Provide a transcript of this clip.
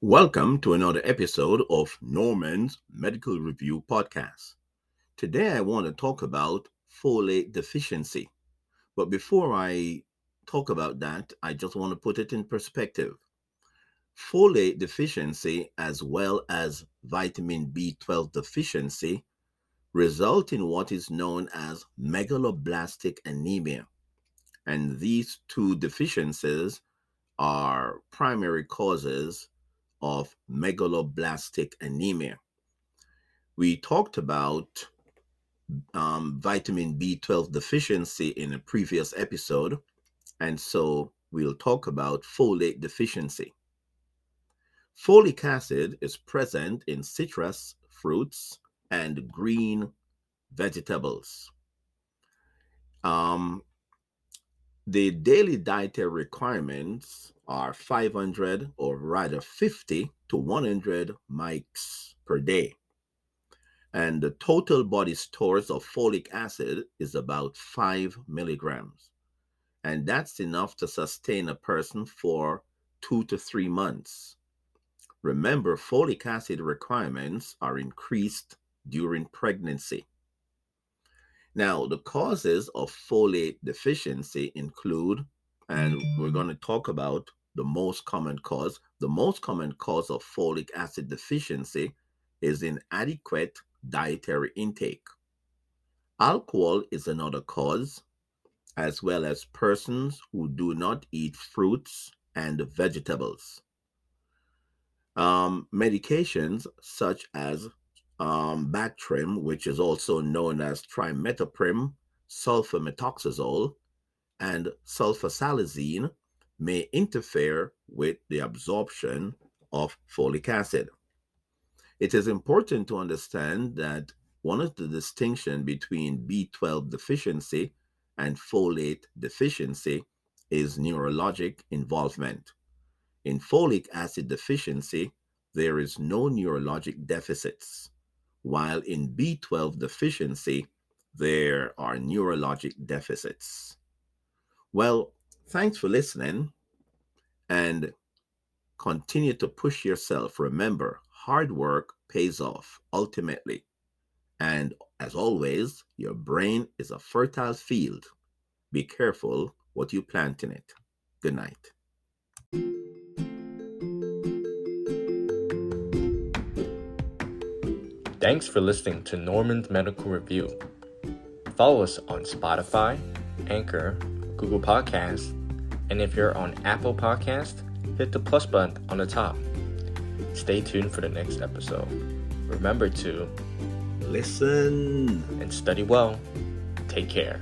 Welcome to another episode of Norman's Medical Review Podcast. Today I want to talk about folate deficiency. But before I talk about that, I just want to put it in perspective. Folate deficiency, as well as vitamin B12 deficiency, result in what is known as megaloblastic anemia. And these two deficiencies are primary causes of megaloblastic anemia. We talked about um, vitamin B12 deficiency in a previous episode, and so we'll talk about folate deficiency. Folic acid is present in citrus fruits and green vegetables. Um, the daily dietary requirements are 500 or rather 50 to 100 mics per day. And the total body stores of folic acid is about 5 milligrams. And that's enough to sustain a person for two to three months. Remember, folic acid requirements are increased during pregnancy. Now, the causes of folate deficiency include, and we're going to talk about the most common cause. The most common cause of folic acid deficiency is inadequate dietary intake. Alcohol is another cause, as well as persons who do not eat fruits and vegetables. Um, medications such as um, Bactrim, which is also known as trimethoprim, sulfamethoxazole, and sulfasalazine, may interfere with the absorption of folic acid. It is important to understand that one of the distinction between B12 deficiency and folate deficiency is neurologic involvement. In folic acid deficiency, there is no neurologic deficits while in B12 deficiency, there are neurologic deficits. Well, thanks for listening and continue to push yourself. Remember, hard work pays off ultimately. And as always, your brain is a fertile field. Be careful what you plant in it. Good night. Thanks for listening to Norman's Medical Review. Follow us on Spotify, Anchor, Google Podcasts, and if you're on Apple Podcast, hit the plus button on the top. Stay tuned for the next episode. Remember to listen and study well. Take care.